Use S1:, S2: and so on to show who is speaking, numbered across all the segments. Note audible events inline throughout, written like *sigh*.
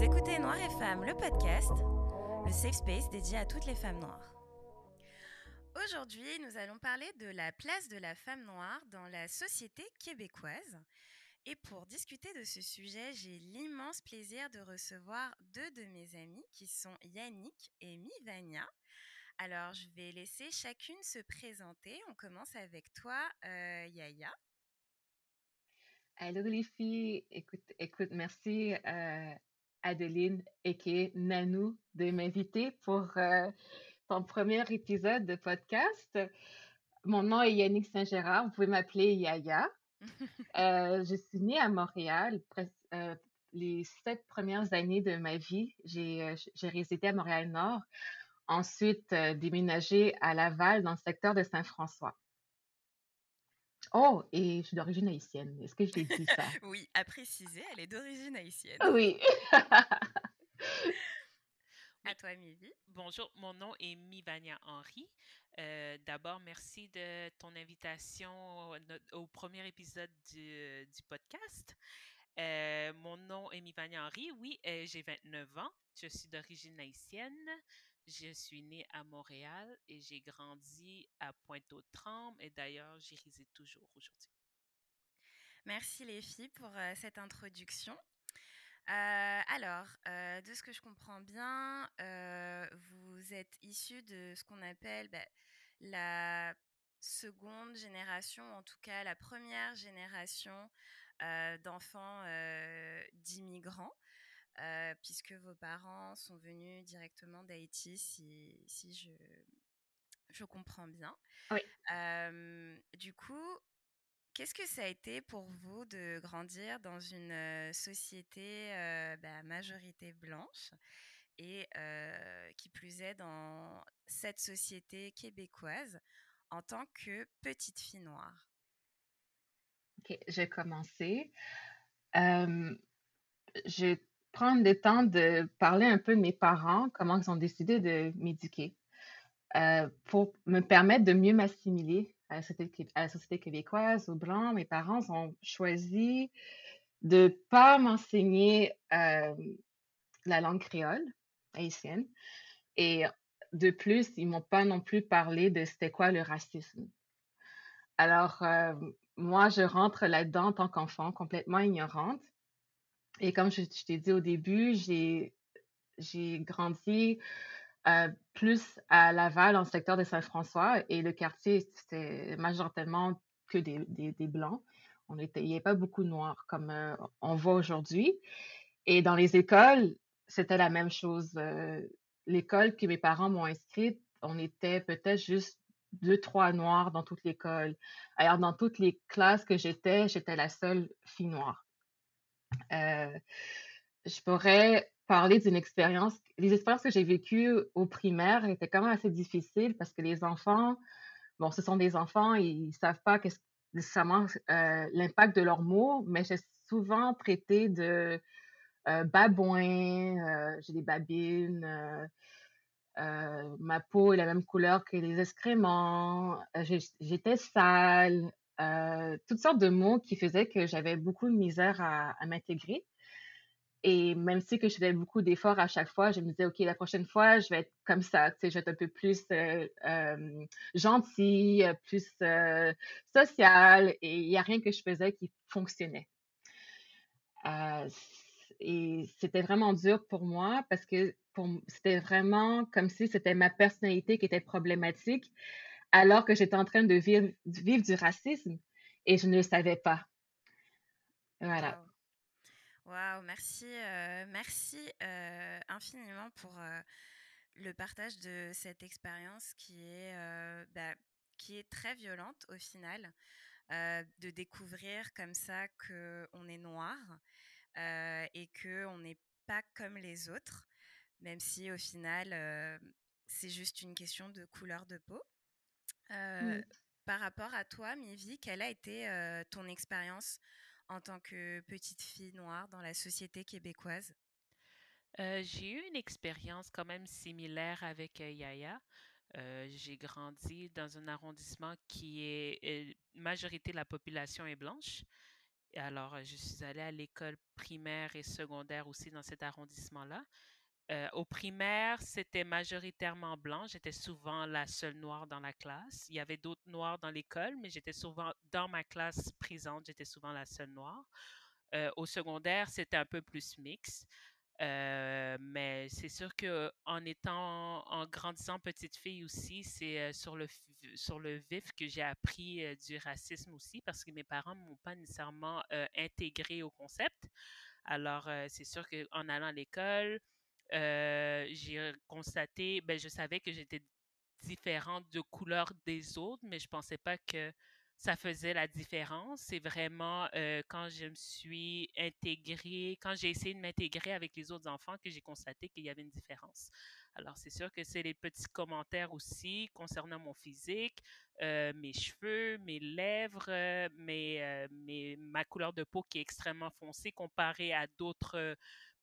S1: Vous écoutez Noir et Femmes, le podcast, le safe space dédié à toutes les femmes noires. Aujourd'hui, nous allons parler de la place de la femme noire dans la société québécoise. Et pour discuter de ce sujet, j'ai l'immense plaisir de recevoir deux de mes amies qui sont Yannick et Mivania. Alors, je vais laisser chacune se présenter. On commence avec toi, euh, Yaya.
S2: Allô les filles, écoute, écoute, merci euh, Adeline et Nanou de m'inviter pour euh, ton premier épisode de podcast. Mon nom est Yannick Saint-Gérard, vous pouvez m'appeler Yaya. *laughs* Euh, je suis née à Montréal. les sept premières années de ma vie, j'ai résidé à Montréal-Nord. Ensuite, déménagé à Laval dans le secteur de Saint-François. Oh, et je suis d'origine haïtienne. Est-ce que je t'ai dit ça? *laughs*
S1: oui, à préciser, elle est d'origine haïtienne.
S2: Oui. *laughs*
S1: à toi, Mivi.
S3: Bonjour, mon nom est Mivania Henry. Euh, d'abord, merci de ton invitation au, premier épisode du, podcast. Euh, mon nom est Mivania Henry. Oui, euh, j'ai 29 ans. Je suis d'origine haïtienne. Je suis née à Montréal et j'ai grandi à Pointe-aux-Trembles et d'ailleurs, j'y réside toujours aujourd'hui.
S1: Merci les filles pour euh, cette introduction. Euh, alors, euh, de ce que je comprends bien, vous êtes issus de ce qu'on appelle bah, la seconde génération, en tout cas la première génération d'enfants d'immigrants. Euh, puisque vos parents sont venus directement d'Haïti, si, si je, je comprends bien.
S2: Oui.
S1: du coup, qu'est-ce que ça a été pour vous de grandir dans une euh, société euh, bah, majorité blanche et qui plus est dans cette société québécoise en tant que petite fille noire?
S2: Ok, j'ai commencé. j'ai prendre le temps de parler un peu de mes parents, comment ils ont décidé de m'éduquer, euh, pour me permettre de mieux m'assimiler à, la société québécoise, aux Blancs. Mes parents ont choisi de ne pas m'enseigner euh, la langue créole haïtienne. Et de plus, ils m'ont pas non plus parlé de c'était quoi le racisme. Alors, euh, moi, je rentre là-dedans en tant qu'enfant, complètement ignorante. Et comme je, t'ai dit au début, j'ai, grandi euh, plus à Laval, dans le secteur de Saint-François, et le quartier, c'était majoritairement que des, des, Blancs. On était, il n'y avait pas beaucoup de Noirs comme euh, on voit aujourd'hui. Et dans les écoles, c'était la même chose. Euh, l'école que mes parents m'ont inscrite, on était peut-être juste deux, trois Noirs dans toute l'école. Alors, dans toutes les classes que j'étais, j'étais la seule fille noire. Euh, je pourrais parler d'une expérience. Les expériences que j'ai vécues au primaire étaient quand même assez difficiles parce que les enfants, bon, ce sont des enfants, ils ne savent pas nécessairement euh, l'impact de leurs mots, mais j'ai souvent traité de euh, babouin, j'ai des babines, ma peau est la même couleur que les excréments, j'étais sale, euh, toutes sortes de mots qui faisaient que j'avais beaucoup de misère à, m'intégrer. Et même si que je faisais beaucoup d'efforts à chaque fois, je me disais, OK, la prochaine fois, je vais être comme ça, tu sais, je vais être un peu plus euh, euh, gentille, plus sociale, et il n'y a rien que je faisais qui fonctionnait. et c'était vraiment dur pour moi parce que c'était vraiment comme si c'était ma personnalité qui était problématique alors que j'étais en train de vivre, du racisme et je ne le savais pas. Voilà.
S1: Wow, merci, euh, merci euh, infiniment pour euh, le partage de cette expérience qui est, bah, qui est très violente au final, de découvrir comme ça qu'on est noir et qu'on n'est pas comme les autres, même si au final c'est juste une question de couleur de peau. Euh, par rapport à toi, Mivi, quelle a été euh, ton expérience en tant que petite fille noire dans la société québécoise?
S3: Euh, J'ai eu une expérience quand même similaire avec Yaya. j'ai grandi dans un arrondissement qui est majorité de la population est blanche alors, je suis allée à l'école primaire et secondaire aussi dans cet arrondissement-là. Euh, au primaire, c'était majoritairement blanc. J'étais souvent la seule noire dans la classe. Il y avait d'autres noirs dans l'école, mais j'étais souvent dans ma classe présente, j'étais souvent la seule noire. Euh, au secondaire, c'était un peu plus mix. Euh, mais c'est sûr que en étant, en grandissant petite fille aussi, c'est sur le sur le vif que j'ai appris du racisme aussi, parce que mes parents m'ont pas nécessairement intégré au concept. Alors, c'est sûr qu'en allant à l'école, j'ai constaté, ben, je savais que j'étais différente de couleur des autres, mais je pensais pas que ça faisait la différence. C'est vraiment quand je me suis intégrée, quand j'ai essayé de m'intégrer avec les autres enfants que j'ai constaté qu'il y avait une différence. Alors, c'est sûr que c'est les petits commentaires aussi concernant mon physique, mes cheveux, mes lèvres, mes, ma couleur de peau qui est extrêmement foncée comparée à d'autres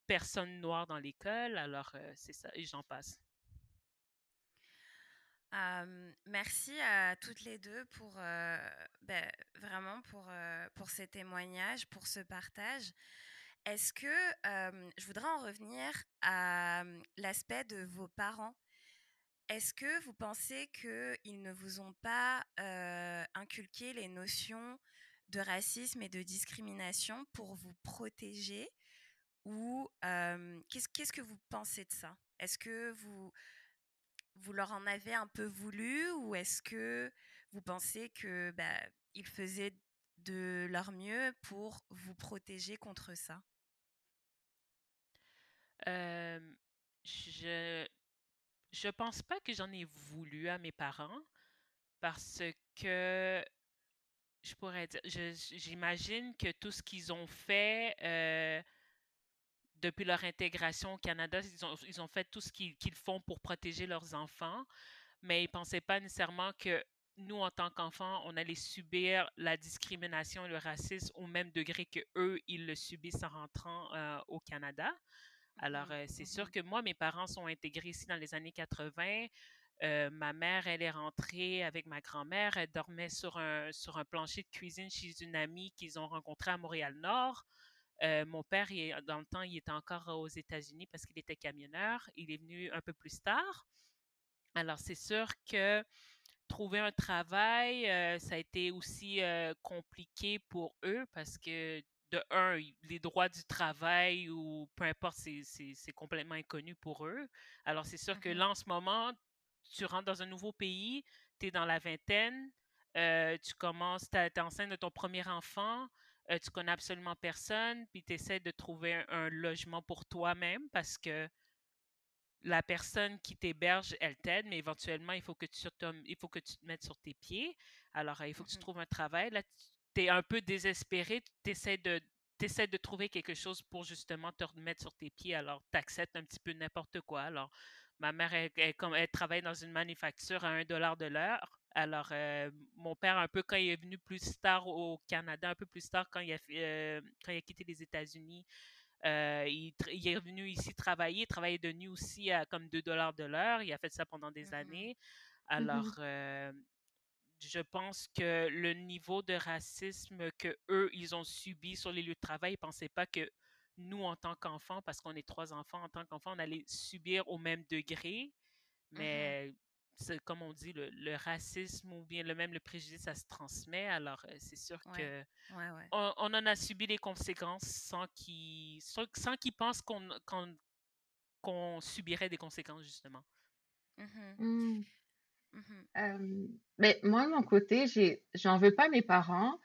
S3: personnes noires dans l'école. Alors, c'est ça, et j'en passe.
S1: merci à toutes les deux pour ben, vraiment pour, pour ces témoignages, pour ce partage. Est-ce que je voudrais en revenir à l'aspect de vos parents Est-ce que vous pensez qu'ils ne vous ont pas inculqué les notions de racisme et de discrimination pour vous protéger? Ou qu'est-ce que vous pensez de ça? Est-ce que vous, vous leur en avez un peu voulu ou est-ce que vous pensez que bah, ils faisaient de leur mieux pour vous protéger contre ça?
S3: Je je pense pas que j'en ai voulu à mes parents parce que je pourrais dire, j'imagine que tout ce qu'ils ont fait depuis leur intégration au Canada, ils ont, ils ont fait tout ce qu'ils font pour protéger leurs enfants, mais ils ne pensaient pas nécessairement que nous, en tant qu'enfants, on allait subir la discrimination et le racisme au même degré que eux, ils le subissent en rentrant euh, au Canada. Alors, mmh euh, c'est sûr mmh que moi, mes parents sont intégrés ici dans les années 80. Euh, ma mère, elle est rentrée avec ma grand-mère. Elle dormait sur un, sur un plancher de cuisine chez une amie qu'ils ont rencontrée à Montréal-Nord. Euh, mon père, dans le temps, il était encore aux États-Unis parce qu'il était camionneur. Il est venu un peu plus tard. Alors, c'est sûr que trouver un travail, euh, ça a été aussi euh, compliqué pour eux parce que, de un, les droits du travail ou peu importe, c'est complètement inconnu pour eux. Alors, c'est sûr que mmh là, en ce moment, tu rentres dans un nouveau pays, tu es dans la vingtaine, tu commences, tu es enceinte de ton premier enfant, euh, tu connais absolument personne, puis tu essaies de trouver un, logement pour toi-même parce que la personne qui t'héberge, elle t'aide, mais éventuellement, il faut, que tu, il faut que tu te mettes sur tes pieds. Alors, il faut que tu mmh trouves un travail. Là, tu es un peu désespéré, tu essaies de, de trouver quelque chose pour justement te remettre sur tes pieds. Alors, tu acceptes un petit peu n'importe quoi. Alors, ma mère, elle, elle, travaille dans une manufacture à un dollar de l'heure. Alors, euh, mon père, un peu quand il est venu plus tard au Canada, un peu plus tard quand il a, euh, quand il a quitté les États-Unis, euh, il, est revenu ici travailler, travailler de nuit aussi à comme 2 dollars de l'heure. Il a fait ça pendant des mmh années. Mmh Alors, je pense que le niveau de racisme que eux ils ont subi sur les lieux de travail, ils ne pensaient pas que nous, en tant qu'enfants, parce qu'on est trois enfants, en tant qu'enfants, on allait subir au même degré. Mmh Mais comme on dit, le, racisme ou bien le même le préjudice, ça se transmet. Alors, euh, c'est sûr que On, en a subi les conséquences sans qu'ils sans, qu'ils pensent qu'on qu'on subirait des conséquences, justement.
S2: Mmh mmh. Mmh mais moi, de mon côté, j'ai, j'en veux pas à mes parents.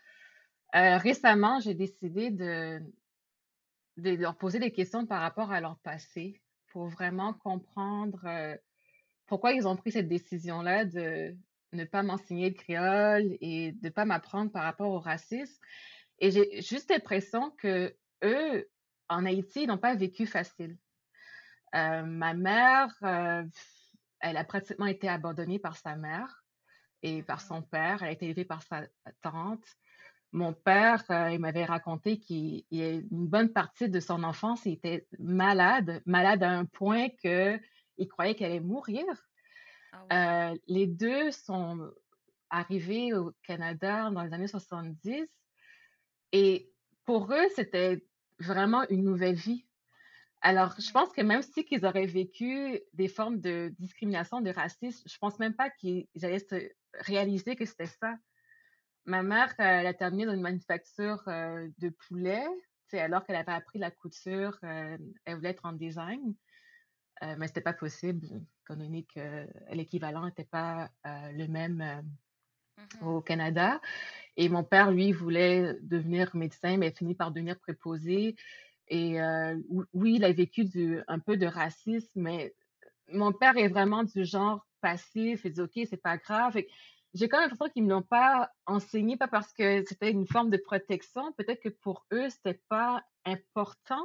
S2: Euh, récemment, j'ai décidé de, de leur poser des questions par rapport à leur passé pour vraiment comprendre euh, pourquoi ils ont pris cette décision-là de ne pas m'enseigner le créole et de ne pas m'apprendre par rapport au racisme? Et j'ai juste l'impression que eux, en Haïti, ils n'ont pas vécu facile. Euh, ma mère, euh, elle a pratiquement été abandonnée par sa mère et par son père. Elle a été élevée par sa tante. Mon père, euh, il m'avait raconté qu'il une bonne partie de son enfance, il était malade, malade à un point que il croyait qu'elle allait mourir. Ah euh, les deux sont arrivés au Canada dans les années 70 et pour eux, c'était vraiment une nouvelle vie. Alors, je pense que même si qu'ils auraient vécu des formes de discrimination, de racisme, je pense même pas qu'ils allaient se réaliser que c'était ça. Ma mère, euh, elle a terminé dans une manufacture euh, de poulet, alors qu'elle avait appris la couture, euh, elle voulait être en design, mais c'était pas possible, étant donné que l'équivalent n'était pas le même mmh au Canada. Et mon père, lui, voulait devenir médecin, mais il finit par devenir préposé. Et oui, il a vécu du, un peu de racisme, mais mon père est vraiment du genre passif. Il dit, OK, c'est pas grave. J'ai quand même l'impression qu'ils ne l'ont pas enseigné, pas parce que c'était une forme de protection. Peut-être que pour eux, c'était pas important.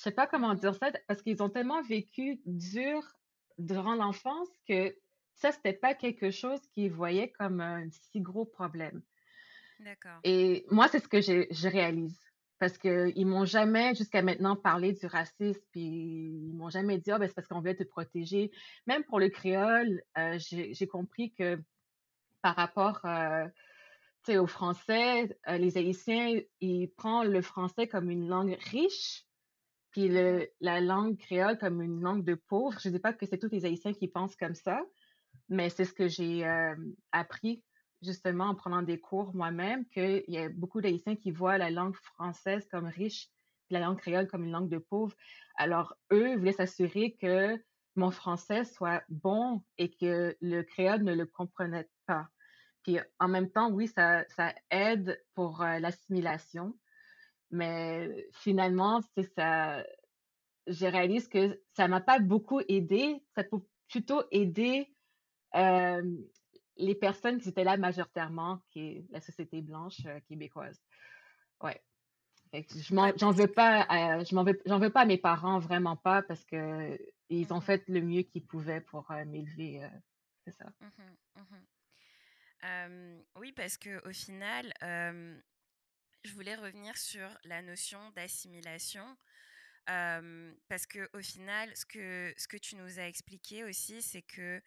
S2: Je sais pas comment dire ça, parce qu'ils ont tellement vécu dur durant l'enfance que ça, c'était pas quelque chose qu'ils voyaient comme un si gros problème.
S1: D'accord.
S2: Et moi, c'est ce que je réalise. Parce qu'ils m'ont jamais, jusqu'à maintenant, parlé du racisme, puis ils m'ont jamais dit, ah, ben, c'est parce qu'on veut te protéger. Même pour le créole, euh, j'ai compris que par rapport euh, au français, euh, les Haïtiens, ils prennent le français comme une langue riche, puis la langue créole comme une langue de pauvre. Je ne dis pas que c'est tous les Haïtiens qui pensent comme ça, mais c'est ce que j'ai appris justement en prenant des cours moi-même qu'il y a beaucoup d'Haïtiens qui voient la langue française comme riche, la langue créole comme une langue de pauvre. Alors, eux voulaient s'assurer que mon français soit bon et que le créole ne le comprenait pas. Puis en même temps, oui, ça, ça aide pour euh, l'assimilation, mais finalement, c'est ça. Je réalise que ça m'a pas beaucoup aidé. Ça peut plutôt aider euh, les personnes qui étaient là majoritairement, qui est la société blanche euh, québécoise. Ouais. Je j'en veux pas, je m'en veux, j'en veux pas à mes parents vraiment pas parce que ils ont mmh fait le mieux qu'ils pouvaient pour euh, m'élever. C'est ça. Mmh
S1: mmh oui, parce que au final, je voulais revenir sur la notion d'assimilation. parce que au final, ce que, ce que tu nous as expliqué aussi, c'est que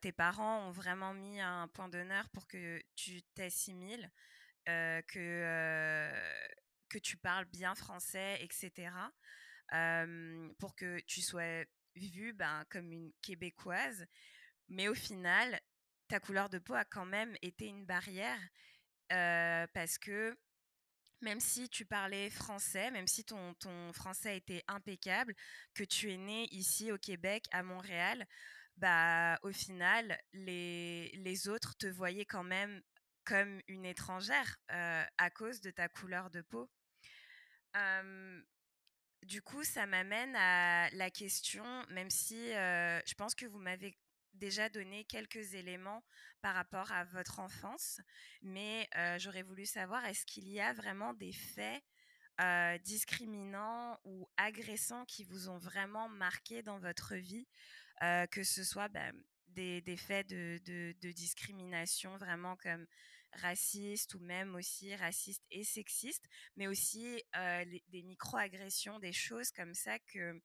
S1: tes parents ont vraiment mis un point d'honneur pour que tu t'assimiles, que, que tu parles bien français, etc. pour que tu sois vue ben, comme une québécoise. Mais au final, ta couleur de peau a quand même été une barrière parce que même si tu parlais français, même si ton, français était impeccable, que tu es né ici au Québec, à Montréal, bah, au final, les, les autres te voyaient quand même comme une étrangère à cause de ta couleur de peau. du coup, ça m'amène à la question, même si je pense que vous m'avez déjà donné quelques éléments par rapport à votre enfance, mais j'aurais voulu savoir, est-ce qu'il y a vraiment des faits discriminants ou agressants qui vous ont vraiment marqué dans votre vie que ce soit bah, des, faits de, de, discrimination vraiment comme raciste ou même aussi raciste et sexiste, mais aussi des micro-agressions, des choses comme ça que,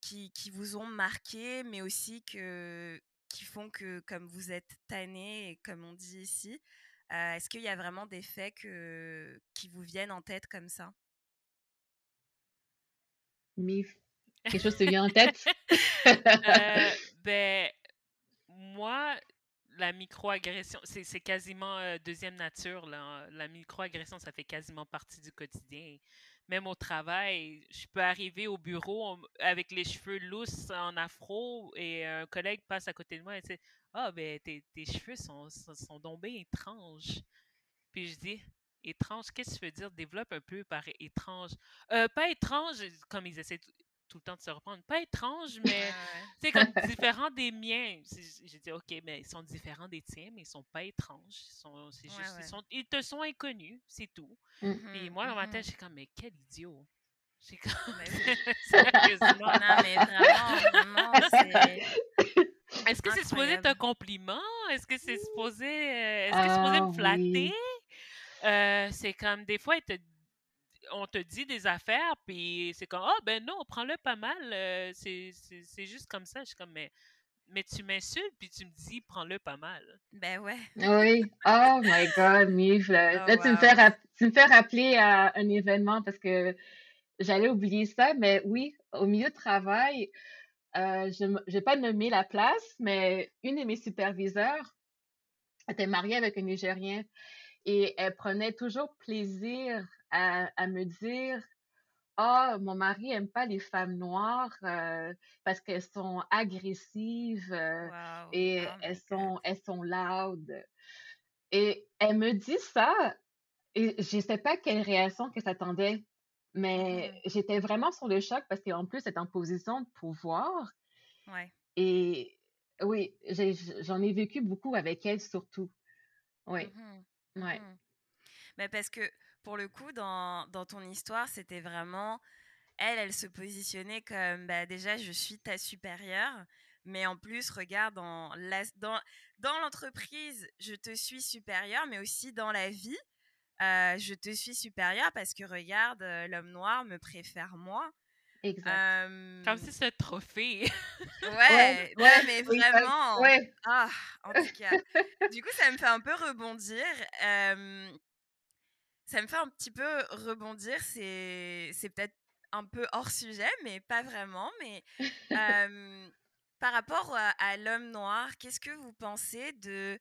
S1: qui, qui, vous ont marqué, mais aussi que, qui font que, comme vous êtes tanné, et comme on dit ici, est-ce qu'il y a vraiment des faits que, qui vous viennent en tête comme ça?
S2: Mif, *laughs* quelque chose te vient en tête?
S3: Euh, *laughs* ben, moi, la microagression, c'est quasiment euh, deuxième nature. Là. La microagression, ça fait quasiment partie du quotidien. Même au travail, je peux arriver au bureau avec les cheveux lousses en afro et un collègue passe à côté de moi et dit Ah, ben, tes, tes, cheveux sont, sont, sont tombés étranges. Puis je dis Étrange, qu'est-ce que tu veux dire? Développe un peu par étrange. Euh, pas étrange, comme ils essaient tout le temps de se reprendre. Pas étrange, *laughs* mais c'est comme *laughs* différent des miens. J'ai dit, OK, mais ils sont différents des tiens, mais ils sont pas étranges. Ils, sont, juste, Ils, sont, ils, te sont inconnus, c'est tout. Mmh. Et moi, dans ma tête, mmh j'ai comme, mais quel idiot. J'ai. *laughs* Sérieusement. non, mais vraiment, vraiment, Est-ce que c'est supposé être un compliment? Est-ce que c'est supposé, euh, est-ce que c'est supposé me ah flatter? Euh, c'est comme des fois, ils te on te dit des affaires, puis c'est comme, ah, oh, ben non, prends-le pas mal, euh, c'est juste comme ça. Je suis comme, mais mais tu m'insultes puis tu me dis prends-le pas mal.
S1: Ben ouais.
S2: Oui. Oh my God. Là,
S1: Oh,
S2: tu, me fais tu me fais rappeler à un événement parce que j'allais oublier ça, mais oui, au milieu de travail, euh, je ne vais pas nommer la place, mais une de mes superviseurs était mariée avec un Nigérien et elle prenait toujours plaisir à, à me dire ah, mon mari aime pas les femmes noires euh, parce qu'elles sont agressives euh, et
S1: Oh
S2: elles sont elles sont loud. Et elle me dit ça et je sais pas quelle réaction que s'attendait, mais
S1: Mmh
S2: j'étais vraiment sur le choc parce qu'en plus, elle est en position de pouvoir.
S1: Ouais.
S2: Et oui, j'en ai vécu beaucoup avec elle surtout. Oui,
S1: Mmh
S2: ouais.
S1: Mmh Bah, parce que pour le coup, dans, dans ton histoire, c'était vraiment elle, elle se positionnait comme bah, déjà je suis ta supérieure, mais en plus, regarde dans la, dans dans l'entreprise, je te suis supérieure, mais aussi dans la vie, euh, je te suis supérieure parce que regarde, euh, l'homme noir me préfère moi.
S2: Exact.
S1: Euh,
S3: Comme si c'est un trophée.
S1: ouais,
S2: Ouais, ouais,
S1: mais
S2: oui,
S1: vraiment.
S2: ouais.
S1: Ah, en tout cas. du coup, ça me fait un peu rebondir. euh, ça me fait un petit peu rebondir. C'est, c'est peut-être un peu hors sujet, mais pas vraiment. Mais *laughs* euh, par rapport à, à l'homme noir, qu'est-ce que vous pensez de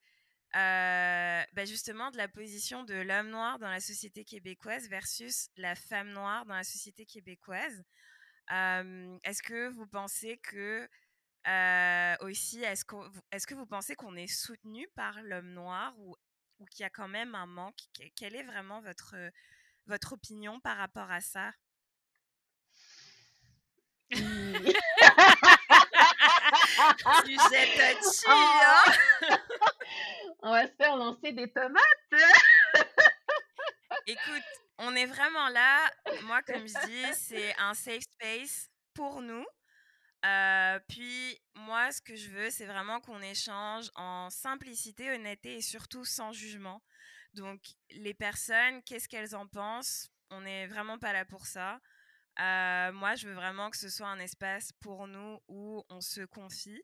S1: euh, bah, justement de la position de l'homme noir dans la société québécoise versus la femme noire dans la société québécoise? Euh, Est-ce que vous pensez que aussi, est-ce est-ce que vous pensez qu'on est soutenu par l'homme noir ou, ou qu'il y a quand même un manque Que- Quelle est vraiment votre, votre opinion par rapport à ça? *laughs* Sujet touchy,
S2: Ah!
S1: hein *laughs*
S2: On va se faire lancer des tomates. *laughs*
S1: Écoute, on est vraiment là. Moi, comme je dis, c'est un safe space pour nous. Euh, puis moi, ce que je veux, c'est vraiment qu'on échange en simplicité, honnêteté et surtout sans jugement. Donc, les personnes, qu'est-ce qu'elles en pensent? On n'est vraiment pas là pour ça. Euh, moi, je veux vraiment que ce soit un espace pour nous où on se confie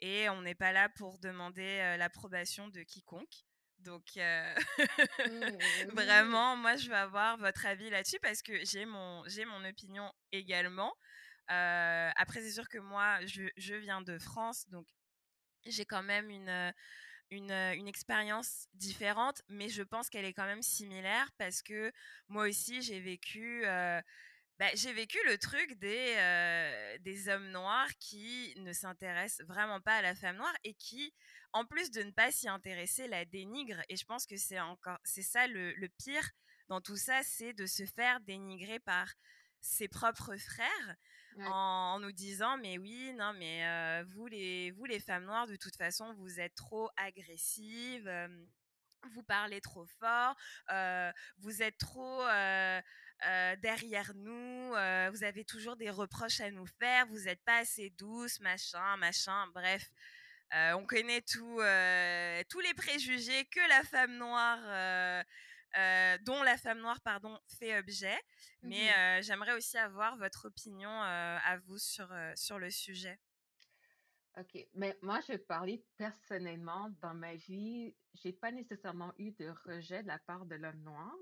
S1: et on n'est pas là pour demander euh, l'approbation de quiconque. Donc, euh, *laughs*
S2: Mhm.
S1: Vraiment, moi, je veux avoir votre avis là-dessus parce que j'ai mon, j'ai mon opinion également. Euh, après, c'est sûr que moi, je, viens de France, donc j'ai quand même une, une, une expérience différente, mais je pense qu'elle est quand même similaire parce que moi aussi, j'ai vécu, euh, bah, j'ai vécu le truc des, euh, des hommes noirs qui ne s'intéressent vraiment pas à la femme noire et qui, en plus de ne pas s'y intéresser, la dénigrent. Et je pense que c'est encore, c'est ça le pire dans tout ça, c'est de se faire dénigrer par ses propres frères En, nous disant mais oui non mais euh, vous les vous les femmes noires de toute façon vous êtes trop agressives euh, vous parlez trop fort euh, vous êtes trop derrière nous vous avez toujours des reproches à nous faire vous n'êtes pas assez douce machin machin bref. On connaît tout, tous les préjugés que la femme noire, euh, dont la femme noire, pardon, fait objet. Mais
S2: Mhm.
S1: euh, j'aimerais aussi avoir votre opinion euh, à vous sur, sur le sujet.
S2: OK. Mais moi, je vais parler personnellement. Dans ma vie, j'ai pas nécessairement eu de rejet de la part de l'homme noir.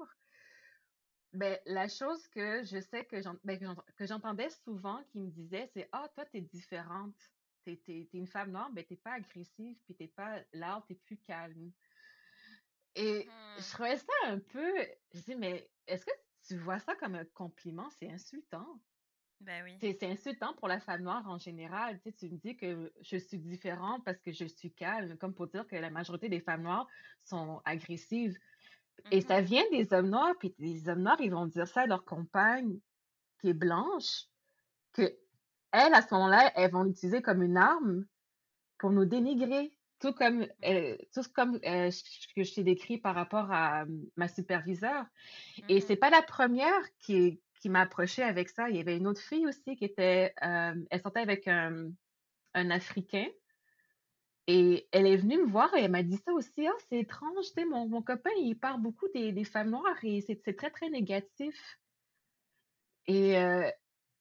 S2: Ben, la chose que je sais que ben, j'entendais souvent qui me disait, c'est Ah, toi, t'es différente. T'es, t'es une femme noire, ben, t'es pas agressive, puis t'es pas loud, t'es plus calme. Et je
S1: Hmm.
S2: trouvais ça un peu. Je dis, mais est-ce que tu vois ça comme un compliment? C'est insultant.
S1: Ben oui.
S2: C'est insultant pour la femme noire en général. Tu sais, tu me dis que je suis différente parce que je suis calme, comme pour dire que la majorité des femmes noires sont agressives. Et ça
S1: Mhm.
S2: vient des hommes noirs, puis les hommes noirs, ils vont dire ça à leur compagne qui est blanche, que elle, à ce moment-là, elles vont l'utiliser comme une arme pour nous dénigrer. Tout comme, euh, tout comme euh, ce que je t'ai décrit par rapport à euh, ma superviseure. Et c'est
S1: Mhm.
S2: pas la première qui, qui m'a approchée avec ça. Il y avait une autre fille aussi qui était, euh, elle sortait avec un, un Africain. Et elle est venue me voir et elle m'a dit ça aussi. Ah, c'est étrange, tu sais, mon, mon copain, il parle beaucoup des, des femmes noires et c'est c'est très, très négatif. Et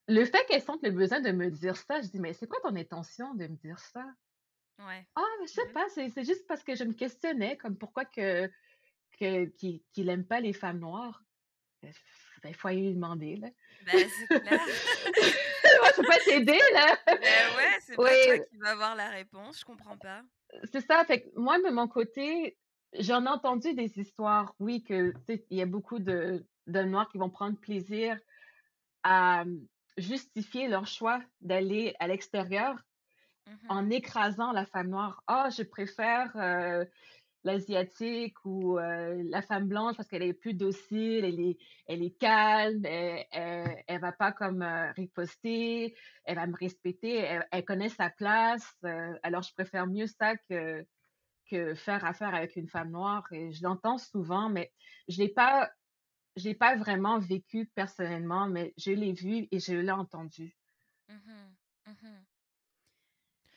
S2: le fait qu'elle sente le besoin de me dire ça, je dis, mais c'est quoi ton intention de me dire ça?
S1: Ouais.
S2: Ah, mais je sais
S3: Mhm.
S2: pas, c'est c'est juste parce que je me questionnais, comme pourquoi que, que, qu'il qu'il aime pas les femmes noires. Ben, il faut aller lui demander, là.
S1: Bah, c'est clair. *laughs*
S2: Moi, je peux pas t'aider, là.
S1: Ouais, c'est pas toi qui vas avoir la réponse, je comprends pas.
S2: c'est ça. Fait que moi, de mon côté, j'en ai entendu des histoires, oui, que, il y a beaucoup de, de noirs qui vont prendre plaisir à justifier leur choix d'aller à l'extérieur
S1: Mhm.
S2: en écrasant la femme noire. Ah, je préfère euh, l'asiatique ou euh, la femme blanche parce qu'elle est plus docile, elle est, elle est calme, elle, elle, elle va pas comme euh, riposter, elle va me respecter, elle, elle connaît sa place. euh, alors, je préfère mieux ça que, que faire affaire avec une femme noire. Et je l'entends souvent, mais je l'ai pas, je l'ai pas vraiment vécu personnellement, mais je l'ai vu et je l'ai entendu.
S1: Mhm. Mhm.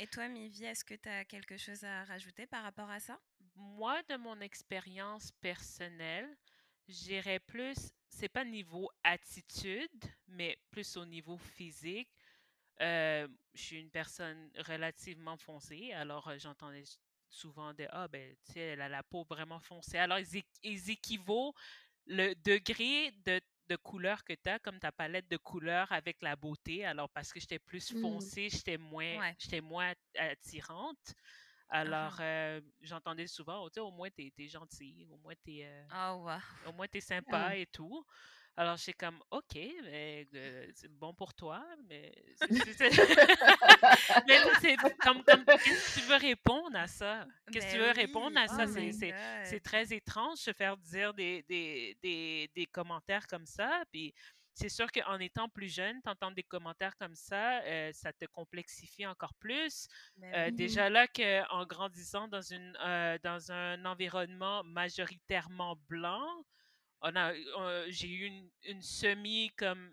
S1: Et toi, Mivi, est-ce que tu as quelque chose à rajouter par rapport à ça?
S3: Moi, de mon expérience personnelle, j'irais plus, c'est pas niveau attitude, mais plus au niveau physique. Euh, je suis une personne relativement foncée, alors euh, j'entendais souvent des Ah, ben, tu sais, elle a la peau vraiment foncée. Alors, ils, ils le degré de, de couleur que tu as, comme ta palette de couleurs avec la beauté. Alors, parce que j'étais plus
S2: Mm.
S3: foncée, j'étais moins,
S1: Ouais.
S3: j'étais moins attirante. Alors,
S1: Ah
S3: euh, j'entendais souvent, Oh, au moins, t'es, t'es gentil, au moins, t'es, euh,
S1: ah. Oh,
S3: au moins, t'es
S2: Ah.
S3: sympa et tout. Alors, j'ai comme, OK, mais, euh, c'est bon pour toi, mais *laughs* c'est, *laughs* c'est- comme, comme qu'est-ce que tu veux répondre à ça? Qu'est-ce que tu
S1: Ben
S3: veux répondre
S1: oui,
S3: à ça?
S1: oh
S3: C'est, c'est, très étrange de faire dire des, des, des, des commentaires comme ça. Puis c'est sûr qu'en étant plus jeune, t'entends des commentaires comme ça, euh, ça te complexifie encore plus.
S1: Ben
S3: Euh,
S1: oui.
S3: Déjà là qu'en grandissant dans, une, euh, dans un environnement majoritairement blanc, on a, j'ai eu une, une semi comme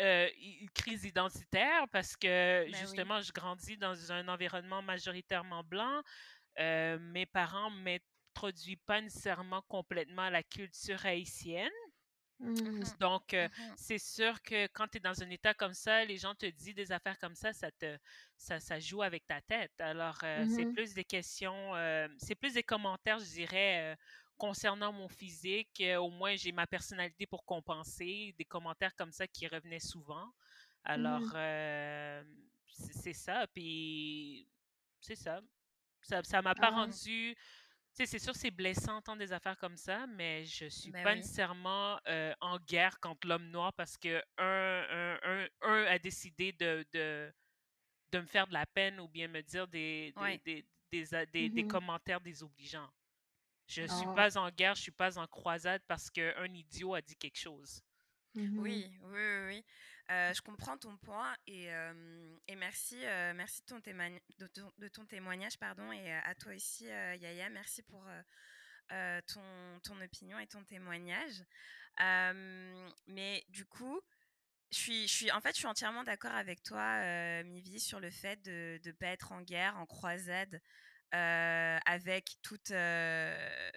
S3: euh, une crise identitaire parce que
S1: Ben oui.
S3: justement je grandis dans un environnement majoritairement blanc. Euh, mes parents m'introduisent pas nécessairement complètement à la culture haïtienne.
S2: Mm.
S1: Mhm.
S3: Donc, euh,
S1: Mhm.
S3: c'est sûr que quand tu es dans un état comme ça, les gens te disent des affaires comme ça, ça te ça, ça joue avec ta tête. Alors, c'est
S2: Mhm.
S3: plus des questions, c'est plus des commentaires, je dirais, concernant mon physique. Euh, au moins, j'ai ma personnalité pour compenser. Des commentaires comme ça qui revenaient souvent. Alors,
S2: Mhm.
S3: euh, c'est ça. Puis, c'est ça. Ça ça m'a pas
S2: Ah.
S3: rendu tu sais, c'est sûr, c'est blessant d'entendre des affaires comme ça, mais je suis
S1: Ben
S3: pas
S1: oui.
S3: nécessairement euh, en guerre contre l'homme noir parce que un, un, un, un a décidé de, de, de me faire de la peine ou bien me dire des, des,
S1: Ouais.
S3: des, des, a- des- des
S2: Mhm.
S3: commentaires désobligeants. Je suis
S2: Ah.
S3: pas en guerre, je suis pas en croisade parce qu'un idiot a dit quelque chose.
S2: Mhm.
S1: Oui, oui, oui, oui. Euh, je comprends ton point et, euh, et merci, euh, merci de ton, témoigne- de ton, de ton témoignage pardon, et euh, à toi aussi, euh, Yaya, merci pour ton, ton opinion et ton témoignage. Euh, mais du coup, je suis, je suis, en fait, je suis entièrement d'accord avec toi, euh, Mivi, sur le fait de ne pas être en guerre, en croisade, euh, avec toute, euh,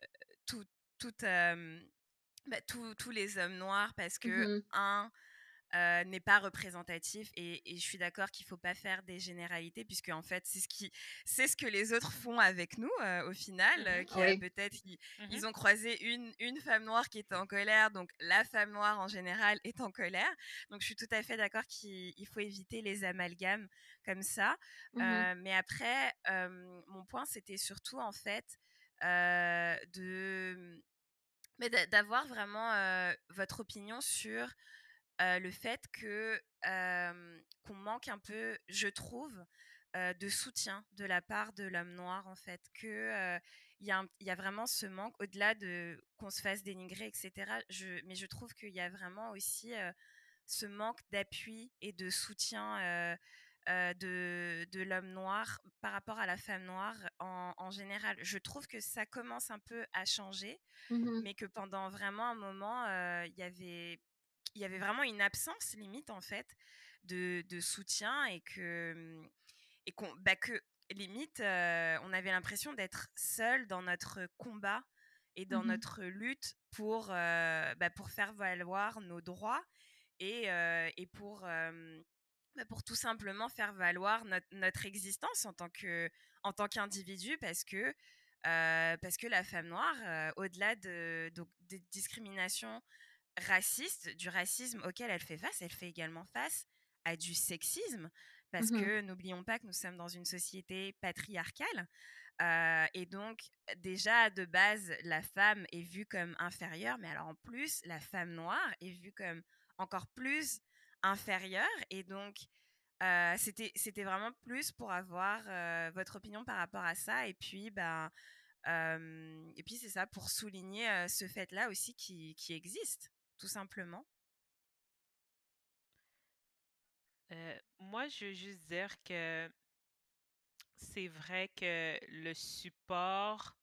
S1: tout, toute, euh, bah, tous tous les hommes noirs, parce que,
S2: Mhm.
S1: un, euh, n'est pas représentatif et, et je suis d'accord qu'il faut pas faire des généralités puisque en fait c'est ce qui c'est ce que les autres font avec nous euh, au final euh,
S3: Mhm.
S1: qui
S2: Oui.
S1: peut-être ils,
S3: Mhm.
S1: ils ont croisé une une femme noire qui était en colère donc la femme noire en général est en colère donc je suis tout à fait d'accord qu'il il faut éviter les amalgames comme ça. Euh, mais après euh, mon point c'était surtout en fait euh, de mais d'a- d'avoir vraiment euh, votre opinion sur euh, le fait que qu'on manque un peu, je trouve, de soutien de la part de l'homme noir en fait, que il y, y a vraiment ce manque au-delà de qu'on se fasse dénigrer, etc. Je, mais je trouve qu'il y a vraiment aussi ce manque d'appui et de soutien. euh, de, de l'homme noir par rapport à la femme noire en, en général. Je trouve que ça commence un peu à changer,
S2: Mhm.
S1: mais que pendant vraiment un moment, euh, il y avait il y avait vraiment une absence limite en fait de, de soutien et que et qu'on bah, que limite euh, on avait l'impression d'être seul dans notre combat et dans
S2: Mhm.
S1: notre lutte pour euh, bah, pour faire valoir nos droits et, euh, et pour bah, pour tout simplement faire valoir notre, notre existence en tant que en tant qu'individu parce que parce que la femme noire, au-delà de, des discriminations racistes, du racisme auquel elle fait face, elle fait également face à du sexisme parce
S2: Mmh
S1: que n'oublions pas que nous sommes dans une société patriarcale. et donc, déjà, de base, la femme est vue comme inférieure, mais alors en plus, la femme noire est vue comme encore plus inférieure. Et donc, c'était, c'était vraiment plus pour avoir votre opinion par rapport à ça. Et puis, ben, et puis c'est ça, pour souligner ce fait-là aussi qui, qui existe, tout simplement.
S3: moi, je veux juste dire que c'est vrai que le support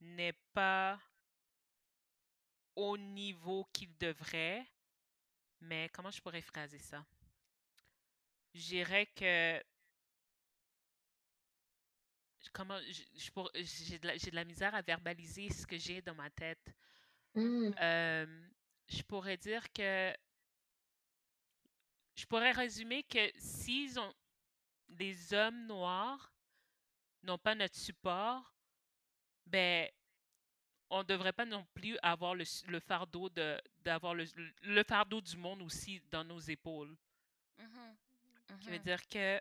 S3: n'est pas au niveau qu'il devrait, mais comment je pourrais phraser ça? Je dirais que comment j'ai de, la misère à verbaliser ce que j'ai dans ma tête.
S2: Mmh.
S3: je pourrais dire que je pourrais résumer que s'ils ont les hommes noirs n'ont pas notre support, ben on ne devrait pas non plus avoir le, fardeau de d'avoir le, le, fardeau du monde aussi dans nos épaules.
S1: Mmh
S3: Qui veut mmh dire que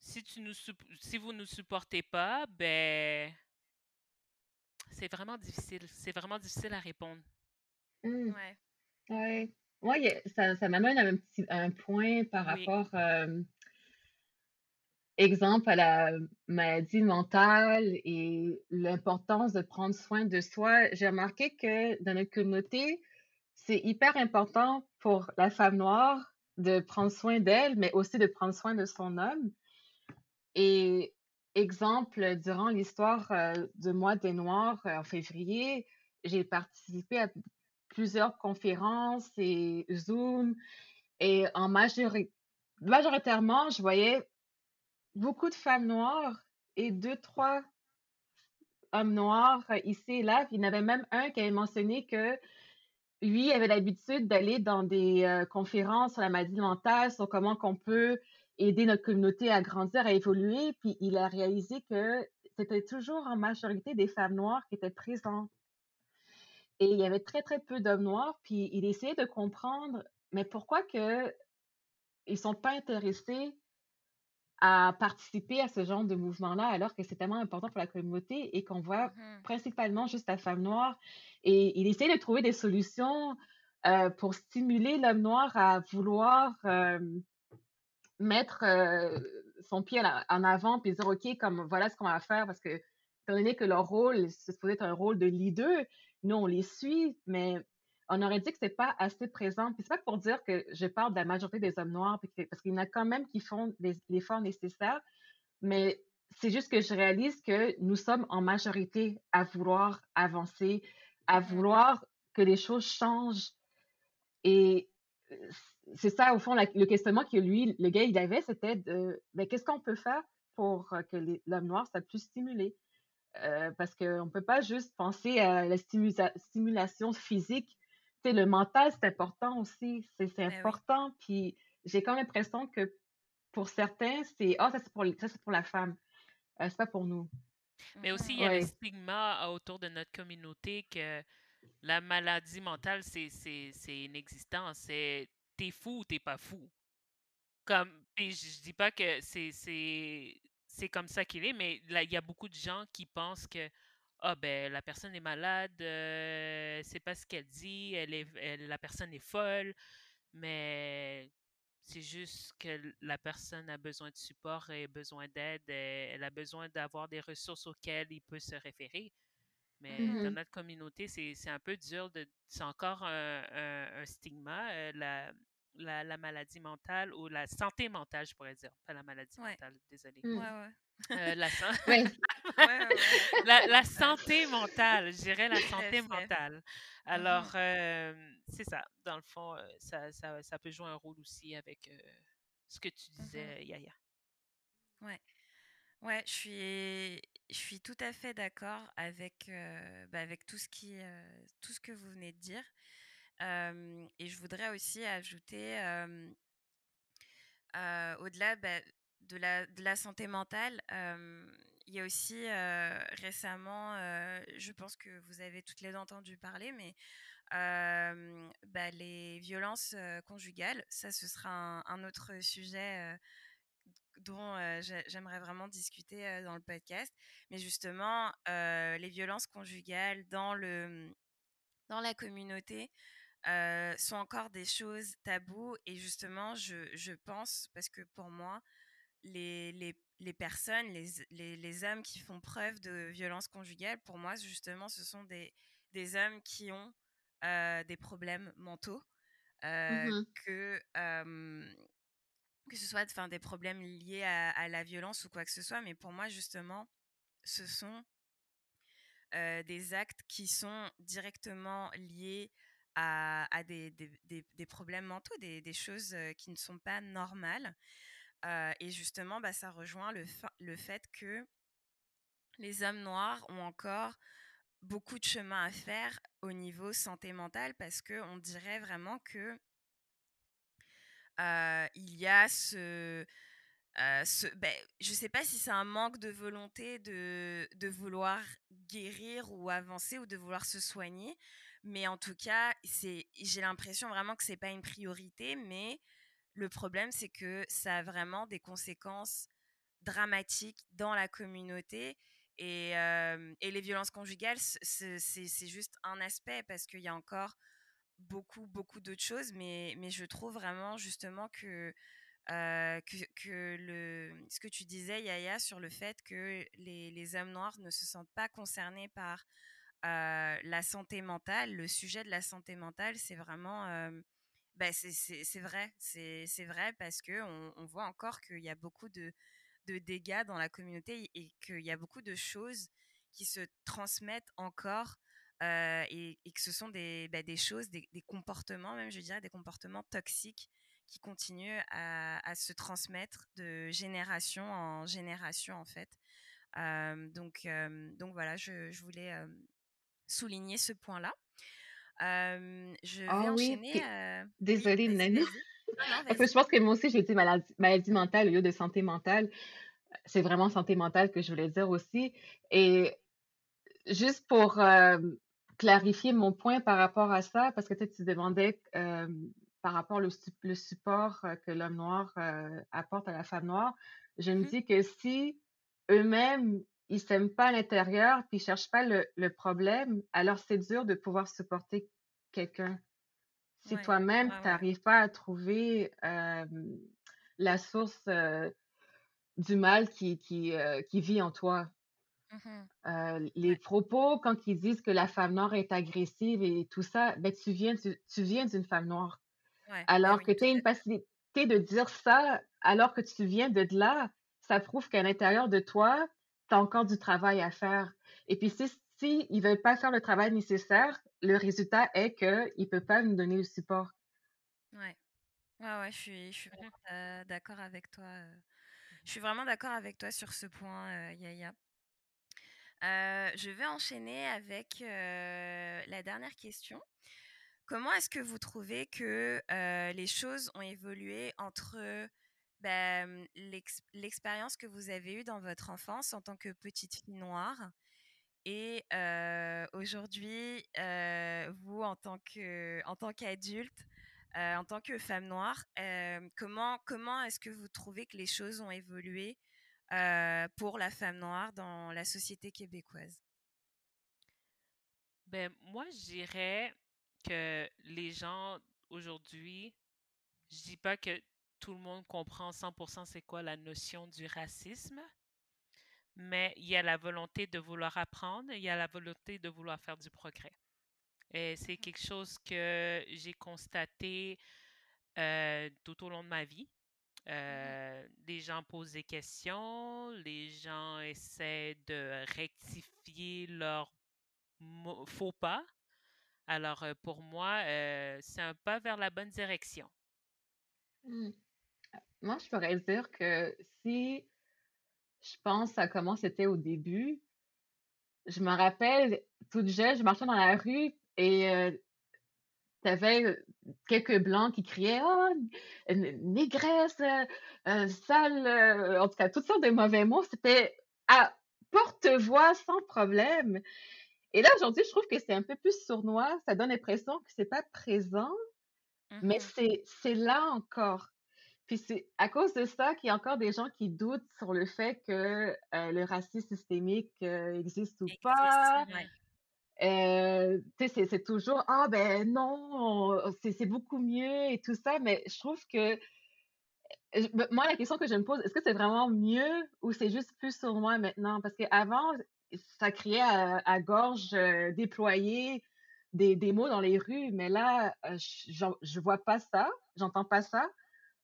S3: si tu nous si vous nous supportez pas, ben c'est vraiment difficile. C'est vraiment difficile à répondre.
S2: Mmh. Ouais. Ouais. ça, ça m'amène à un petit un point par rapport exemple à la maladie mentale et l'importance de prendre soin de soi. J'ai remarqué que dans notre communauté, c'est hyper important pour la femme noire de prendre soin d'elle, mais aussi de prendre soin de son homme. Et exemple, durant l'histoire du mois des Noirs en février, j'ai participé à plusieurs conférences et Zoom. Et en majoritairement, je voyais beaucoup de femmes noires et deux, trois hommes noirs ici et là. il y en avait même un qui avait mentionné que lui avait l'habitude d'aller dans des conférences sur la maladie mentale, sur comment qu'on peut aider notre communauté à grandir, à évoluer. Puis il a réalisé que c'était toujours en majorité des femmes noires qui étaient présentes. Et il y avait très, très peu d'hommes noirs. Puis il essayait de comprendre, mais pourquoi que ils sont pas intéressés à participer à ce genre de mouvement-là, alors que c'est tellement important pour la communauté et qu'on voit mmh principalement juste la femme noire. Et il essaie de trouver des solutions euh, pour stimuler l'homme noir à vouloir euh, mettre euh, son pied en avant puis dire OK, comme voilà ce qu'on va faire parce que étant donné que leur rôle, c'est supposé être un rôle de leader, nous on les suit, mais on aurait dit que c'est pas assez présent. Puis c'est pas pour dire que je parle de la majorité des hommes noirs, parce qu'il y en a quand même qui font l'effort nécessaire, mais c'est juste que je réalise que nous sommes en majorité à vouloir avancer, à mmh vouloir que les choses changent. Et c'est ça, au fond, le questionnement que lui, le gars, il avait, c'était de, ben, qu'est-ce qu'on peut faire pour que l'homme noir soit plus stimulé? Euh, parce qu'on ne peut pas juste penser à la stimulation physique le mental, c'est important aussi. C'est ben important. Puis j'ai comme l'impression que pour certains, c'est Ah, ça c'est pour, pour la femme. Euh, c'est pas pour nous.
S3: Mais aussi, il y a le stigma autour de notre communauté que la maladie mentale, c'est inexistant. C'est t'es fou ou t'es pas fou. Comme, puis je dis pas que c'est comme ça qu'il est, mais il y a beaucoup de gens qui pensent que ah ben la personne est malade, euh, c'est pas ce qu'elle dit, elle est, la personne est folle, mais c'est juste que la personne a besoin de support et besoin d'aide, elle a besoin d'avoir des ressources auxquelles il peut se référer. Mais dans
S2: mmh
S3: notre communauté, c'est un peu dur de. C'est encore un, un, stigma, euh, la, la, la, maladie mentale ou la santé mentale, je pourrais dire. Pas la maladie mentale, désolée.
S1: Ouais, ouais.
S3: Euh, la, *laughs* *laughs* la, la, santé mentale, je dirais la *laughs* santé mentale. Mmh Alors, c'est ça. Dans le fond, ça, ça, ça, peut jouer un rôle aussi avec ce que tu mmh disais, Yaya.
S1: Ouais. Ouais, je suis, je suis tout à fait d'accord avec, bah, avec tout, ce qui, tout ce que vous venez de dire. et je voudrais aussi ajouter au-delà bah, de, la, de la santé mentale, il y a aussi récemment, je pense que vous avez toutes les entendu parler, mais bah, les violences conjugales, ça ce sera un, autre sujet dont j'aimerais vraiment discuter dans le podcast. Mais justement, les violences conjugales dans, le, dans la communauté sont encore des choses taboues. Et justement, je, je pense, parce que pour moi, les, les, les personnes, les, les, les, hommes qui font preuve de violence conjugale, pour moi, justement, ce sont des, des hommes qui ont des problèmes mentaux, mmh que, que ce soit enfin, des problèmes liés à, la violence ou quoi que ce soit. Mais pour moi, justement, ce sont des actes qui sont directement liés à, des, des, des, problèmes mentaux, des, des, choses qui ne sont pas normales. et justement, bah, ça rejoint le, le fait que les hommes noirs ont encore beaucoup de chemin à faire au niveau santé mentale parce que on dirait vraiment que il y a ce, ce ben, je sais pas si c'est un manque de volonté de, vouloir guérir ou avancer ou de vouloir se soigner, mais en tout cas, j'ai l'impression vraiment que c'est pas une priorité, mais le problème c'est que ça a vraiment des conséquences dramatiques dans la communauté et les violences conjugales, c'est juste un aspect parce qu'il y a encore beaucoup, beaucoup d'autres choses, mais, mais je trouve vraiment justement que, que, que, le, ce que tu disais, Yaya, sur le fait que les, les hommes noirs ne se sentent pas concernés par la santé mentale, le sujet de la santé mentale, c'est vraiment... bah c'est vrai, c'est vrai parce que on, on voit encore qu'il y a beaucoup de, de dégâts dans la communauté et qu'il y a beaucoup de choses qui se transmettent encore et, que ce sont des, bah, des choses, des, comportements, même je dirais des comportements toxiques qui continuent à, se transmettre de génération en génération en fait. donc, donc voilà, je, voulais souligner ce point-là. je vais
S2: ah
S1: enchaîner.
S2: Oui, Désolée, Nani. je pense que moi aussi, j'ai dit maladie, maladie mentale au lieu de santé mentale. C'est vraiment santé mentale que je voulais dire aussi. Et juste pour clarifier mon point par rapport à ça, parce que tu demandais par rapport au le support que l'homme noir apporte à la femme noire, je me mmh dis que si eux-mêmes, ils s'aiment pas à l'intérieur, puis ils cherchent pas le, le problème, alors c'est dur de pouvoir supporter quelqu'un. Si toi-même, tu n'arrives pas à trouver la source du mal qui, qui, qui, vit en toi. Mmh les propos, quand ils disent que la femme noire est agressive et tout ça, ben, tu viens, tu, viens d'une femme noire. Ben alors que tu as une facilité de dire ça, alors que tu viens de là, ça prouve qu'à l'intérieur de toi, tu as encore du travail à faire. Et puis, si, si ne veulent pas faire le travail nécessaire, le résultat est qu'ils ne peuvent pas nous donner le support.
S1: Ouais. Ouais, ouais, je suis, je suis mmh d'accord avec toi. Je suis vraiment d'accord avec toi sur ce point, Yaya. Je vais enchaîner avec la dernière question. Comment est-ce que vous trouvez que les choses ont évolué entre bah, l'expérience que vous avez eue dans votre enfance en tant que petite fille noire et aujourd'hui, vous, en tant qu'adulte, en tant que femme noire, comment, comment est-ce que vous trouvez que les choses ont évolué pour la femme noire dans la société québécoise?
S3: Ben, Moi, je dirais que les gens aujourd'hui, je dis pas que tout le monde comprend 100% c'est quoi la notion du racisme, mais il y a la volonté de vouloir apprendre, il y a la volonté de vouloir faire du progrès. Et c'est quelque chose que j'ai constaté euh, tout au long de ma vie. Mmh euh, les gens posent des questions, les gens essaient de rectifier leurs faux pas. Alors, euh, pour moi, c'est un pas vers la bonne direction.
S2: Mmh. Moi, je pourrais dire que si je pense à comment c'était au début. Je me rappelle, toute jeune, je marchais dans la rue et tu avais quelques blancs qui criaient oh négresse sale en tout cas toutes sortes de mauvais mots c'était à porte-voix sans problème. Et là aujourd'hui je trouve que c'est un peu plus sournois ça donne l'impression que c'est pas présent mais mmh c'est c'est là encore. Puis c'est à cause de ça qu'il y a encore des gens qui doutent sur le fait que le racisme systémique existe ou pas. Euh, c'est toujours ah ben non, c'est beaucoup mieux et tout ça, mais je trouve que moi la question que je me pose, est-ce que c'est vraiment mieux ou c'est juste plus sur moi maintenant? Parce qu'avant, ça criait à, gorge déployée des, mots dans les rues, mais là, je, je vois pas ça, j'entends pas ça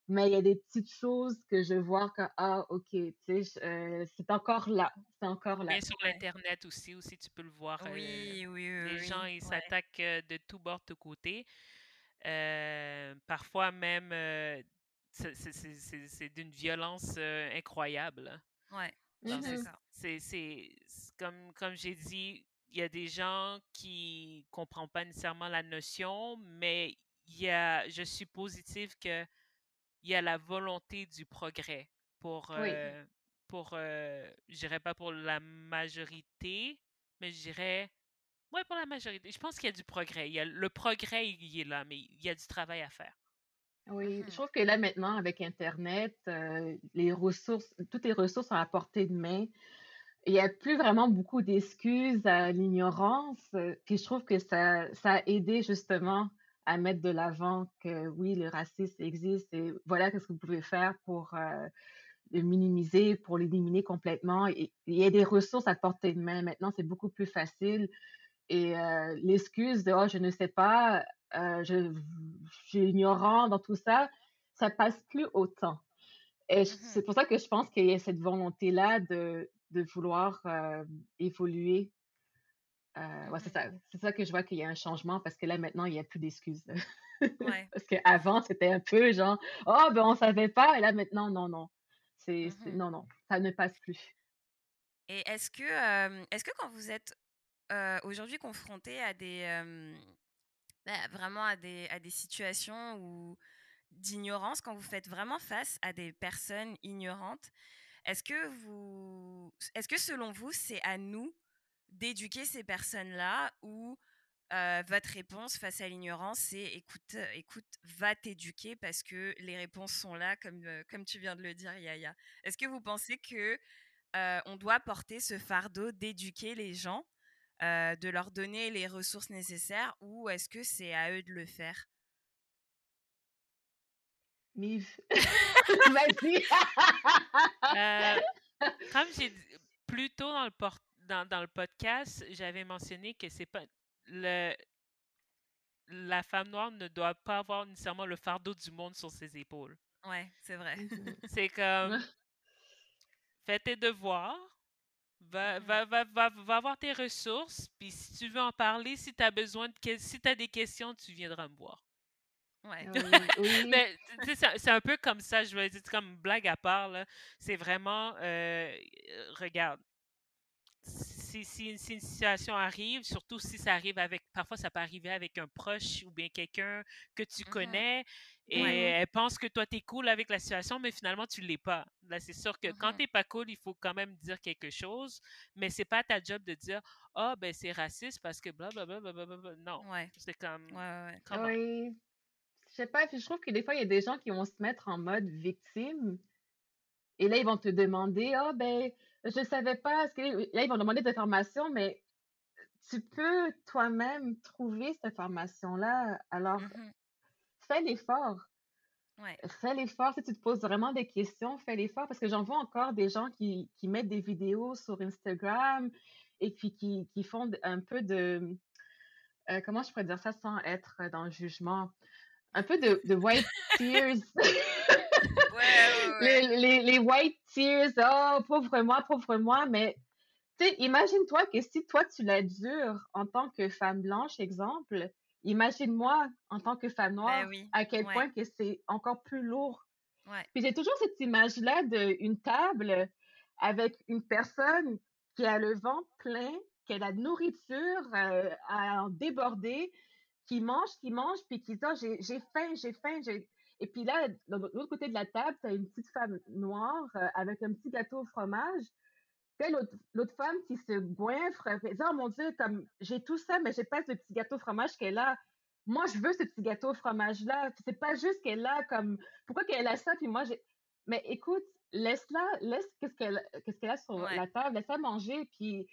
S2: mais il y a des petites choses que je vois que, ah, OK, tu sais, euh, c'est encore là. C'est encore là.
S3: Et sur l'Internet aussi, aussi, tu peux le voir.
S1: Euh, oui, oui, oui.
S3: Les gens, ils s'attaquent euh, de tous bords, de côtés. parfois même, c'est d'une violence incroyable.
S1: Ouais,
S3: c'est C'est comme, comme j'ai dit, il y a des gens qui ne comprennent pas nécessairement la notion, mais il y a, je suis positive que il y a la volonté du progrès pour, euh, pour euh, je dirais pas pour la majorité, mais je dirais, ouais, pour la majorité. Je pense qu'il y a du progrès. Il y a, le progrès, il est là, mais il y a du travail à faire.
S2: Oui, je trouve que là, maintenant, avec Internet, euh, les ressources, toutes les ressources sont à portée de main. Il n'y a plus vraiment beaucoup d'excuses à l'ignorance. Puis je trouve que ça, ça a aidé justement à mettre de l'avant que oui, le racisme existe et voilà ce que vous pouvez faire pour euh, le minimiser, pour l'éliminer complètement. Et, il y a des ressources à portée de main. Maintenant, c'est beaucoup plus facile. Et euh, l'excuse de oh, je ne sais pas, euh, je, suis ignorant dans tout ça, ça passe plus autant. Et mmh c'est pour ça que je pense qu'il y a cette volonté-là de, de vouloir évoluer euh, c'est ça. C'est ça que je vois qu'il y a un changement parce que là, maintenant, il n'y a plus d'excuses. *laughs* parce qu'avant, c'était un peu genre, oh, ben, on savait pas. Et là, maintenant, non, non. C'est, mmh non, non. Ça ne passe plus.
S1: Et est-ce que, est-ce que quand vous êtes aujourd'hui confronté à des, bah, vraiment à des, à des situations où d'ignorance, quand vous faites vraiment face à des personnes ignorantes, est-ce que vous, est-ce que selon vous, c'est à nous d'éduquer ces personnes-là ou votre réponse face à l'ignorance, c'est écoute, écoute, va t'éduquer parce que les réponses sont là, comme, comme tu viens de le dire, Yaya. Est-ce que vous pensez que on doit porter ce fardeau d'éduquer les gens, de leur donner les ressources nécessaires, ou est-ce que c'est à eux de le faire? *laughs* *laughs*
S3: Vas-y. comme j'ai dit plus tôt dans le porte dans, le podcast, j'avais mentionné que c'est pas le la femme noire ne doit pas avoir nécessairement le fardeau du monde sur ses épaules.
S1: Ouais, c'est vrai.
S3: C'est *laughs* comme *laughs* fais tes devoirs, va, va, va, va, va avoir tes ressources, puis si tu veux en parler, si tu as besoin de si tu as des questions, tu viendras me voir.
S1: Ouais. *laughs*
S3: Mais c'est un peu comme ça, je veux dire, comme blague à part, c'est vraiment, euh, regarde, si, si, une, situation arrive, surtout si ça arrive avec, parfois ça peut arriver avec un proche ou bien quelqu'un que tu mmh connais et elle pense que toi t'es cool avec la situation, mais finalement tu l'es pas. Là, c'est sûr que quand mmh t'es pas cool, il faut quand même dire quelque chose, mais c'est pas ta job de dire ah ben c'est raciste parce que blablabla. Bla, bla, bla, Non, c'est comme.
S1: Ouais,
S2: oui. Je sais pas, je trouve que des fois il y a des gens qui vont se mettre en mode victime et là ils vont te demander ah ben je ne savais pas, que là, ils vont demander des informations, mais tu peux toi-même trouver cette information-là. Alors, mmh fais l'effort. Fais l'effort. Si tu te poses vraiment des questions, fais l'effort. Parce que j'en vois encore des gens qui, qui, mettent des vidéos sur Instagram et puis qui, qui font un peu de. Euh, comment je pourrais dire ça sans être dans le jugement? Un peu de, de white *laughs* tears. *laughs* Les, les, white tears, oh, pauvre moi, pauvre moi, mais imagine-toi que si toi tu l'as dur en tant que femme blanche, exemple, imagine-moi en tant que femme ben noire à quel point que c'est encore plus lourd. Puis j'ai toujours cette image-là d'une table avec une personne qui a le ventre plein, qui a la nourriture euh, à en déborder, qui mange, qui mange, puis qui dit oh, j'ai faim, j'ai faim. Et puis là, de l'autre côté de la table, tu as une petite femme noire euh, avec un petit gâteau au fromage. Puis l'autre femme qui se goinfre, Oh mon Dieu, comme j'ai tout ça, mais j'ai pas ce petit gâteau au fromage qu'elle a. Moi, je veux ce petit gâteau au fromage-là. C'est pas juste qu'elle a comme. Pourquoi qu'elle a ça, puis moi, j'ai. Mais écoute, laisse-la, laisse qu'est-ce qu'elle qu'est-ce qu'elle a sur la table, laisse-la manger, puis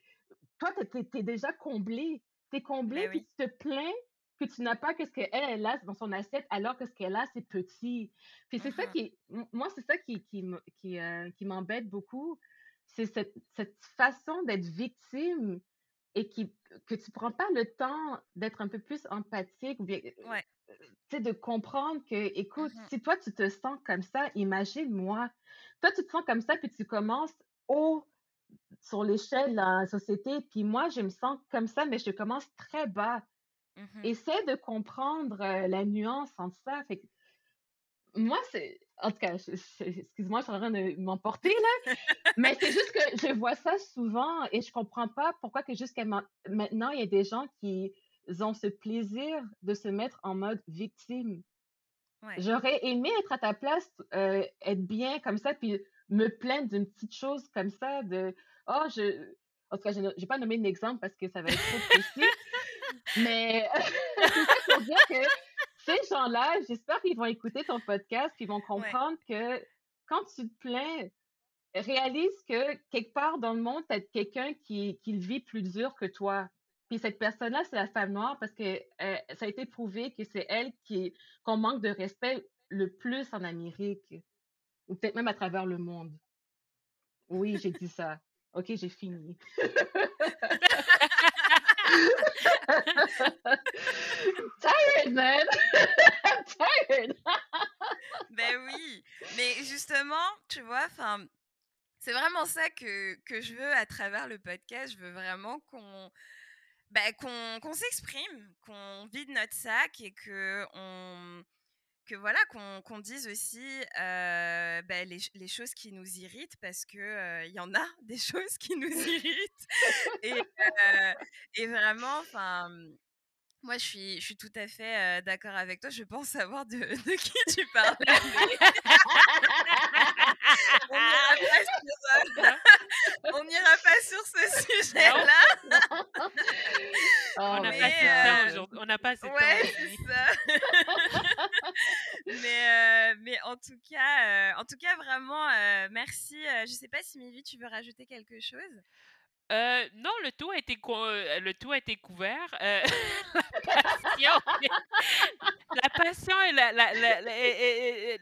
S2: toi, tu es, déjà comblé. Tu es comblé, ben puis tu te plains que tu n'as pas qu'est-ce qu'elle elle a dans son assiette alors que ce qu'elle a, c'est petit. Puis c'est ça mmh qui, moi, c'est ça qui, qui, qui, euh, qui m'embête beaucoup. C'est cette, cette façon d'être victime et qui, que tu prends pas le temps d'être un peu plus empathique ou bien,
S1: ouais.
S2: Euh, de comprendre que, écoute, mmh si toi, tu te sens comme ça, imagine-moi. Toi, tu te sens comme ça, puis tu commences haut sur l'échelle de la société, puis moi, je me sens comme ça, mais je commence très bas. Mmh Essaie de comprendre la nuance entre ça. Fait moi, c'est. En tout cas, excuse-moi, je suis en train de m'emporter, là. *laughs* mais c'est juste que je vois ça souvent et je comprends pas pourquoi que jusqu'à maintenant, il y a des gens qui ont ce plaisir de se mettre en mode victime. J'aurais aimé être à ta place, être bien comme ça, puis me plaindre d'une petite chose comme ça, de Oh, je. En tout cas, je n'ai pas nommé d'exemple parce que ça va être trop précis. *laughs* Mais *laughs* c'est pour dire que ces gens-là, j'espère qu'ils vont écouter ton podcast, qu'ils vont comprendre que quand tu te plains, réalise que quelque part dans le monde, tu as quelqu'un qui, qui le vit plus dur que toi. Puis cette personne-là, c'est la femme noire parce que euh, ça a été prouvé que c'est elle qui qu'on manque de respect le plus en Amérique, ou peut-être même à travers le monde. Oui, j'ai dit ça. OK, j'ai fini. *laughs* *laughs* tired, man. tired. *laughs*
S1: ben oui, mais justement, tu vois, c'est vraiment ça que, que je veux à travers le podcast. Je veux vraiment qu'on ben, qu'on s'exprime, qu'on vide notre sac et que on que voilà qu'on dise aussi euh, ben, les, choses qui nous irritent parce que il y en a *laughs* des choses qui nous *laughs* irritent et, et vraiment enfin moi, je suis, je suis tout à fait d'accord avec toi. Je pense savoir de, de qui tu *laughs* parles. On n'ira pas, sur ce *laughs* sujet-là.
S3: on n'a pas assez de temps aujourd'hui. On n'a pas assez de
S1: ouais, c'est ça. *laughs* mais, mais en tout cas, en tout cas, vraiment, merci. Je ne sais pas si Mivi, tu veux rajouter quelque chose?
S3: Euh, non, le tout a été, euh, le tout a été couvert. Euh, *laughs* la passion, la passion et la, la, la,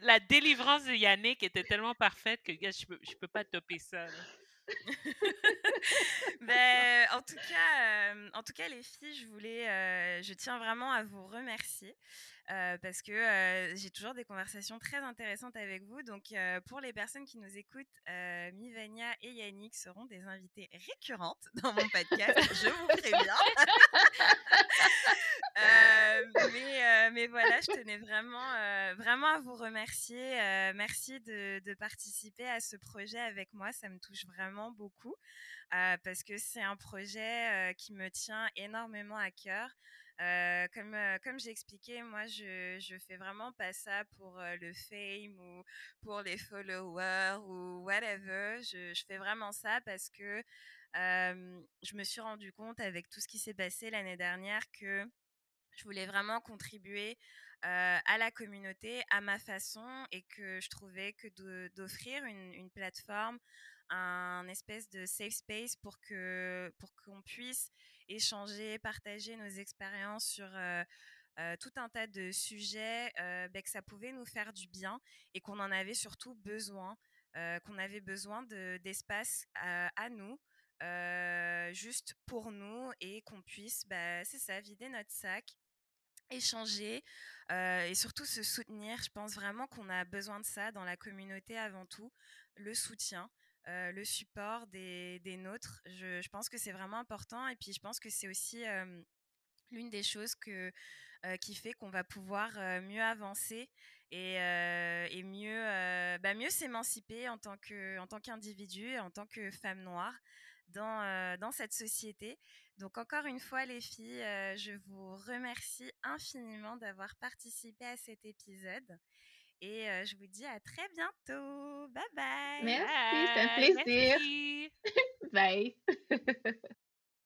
S3: la, délivrance de Yannick était tellement parfaite que je ne peux, je peux pas topper ça. *laughs*
S1: ben, en tout cas, en tout cas, les filles, je voulais, je tiens vraiment à vous remercier. Euh, parce que euh, j'ai toujours des conversations très intéressantes avec vous. Donc, euh, pour les personnes qui nous écoutent, Mivania et Yannick seront des invités récurrentes dans mon podcast, je vous préviens. *laughs* mais, voilà, je tenais vraiment, vraiment à vous remercier. merci de, participer à ce projet avec moi. Ça me touche vraiment beaucoup parce que c'est un projet qui me tient énormément à cœur. Euh, comme euh, comme j'ai expliqué, moi je je fais vraiment pas ça pour euh, le fame ou pour les followers ou whatever. Je, je fais vraiment ça parce que je me suis rendu compte avec tout ce qui s'est passé l'année dernière que je voulais vraiment contribuer à la communauté à ma façon et que je trouvais que d'offrir une, une, plateforme, un espèce de safe space pour que pour qu'on puisse échanger, partager nos expériences sur euh, euh, tout un tas de sujets, euh, ben, que ça pouvait nous faire du bien et qu'on en avait surtout besoin, qu'on avait besoin d'espace à, nous. juste pour nous et qu'on puisse, bah, c'est ça, vider notre sac, échanger et surtout se soutenir. Je pense vraiment qu'on a besoin de ça dans la communauté avant tout, le soutien. Euh, le support des, nôtres. Je, pense que c'est vraiment important et puis je pense que c'est aussi l'une des choses euh, qui fait qu'on va pouvoir euh, mieux avancer et, et mieux, bah, mieux s'émanciper en tant qu'individu, en tant que femme noire dans, dans cette société. Donc encore une fois les filles, je vous remercie infiniment d'avoir participé à cet épisode et je vous dis à très bientôt. Bye bye.
S2: Merci, c'est un plaisir. *laughs* Bye. *laughs*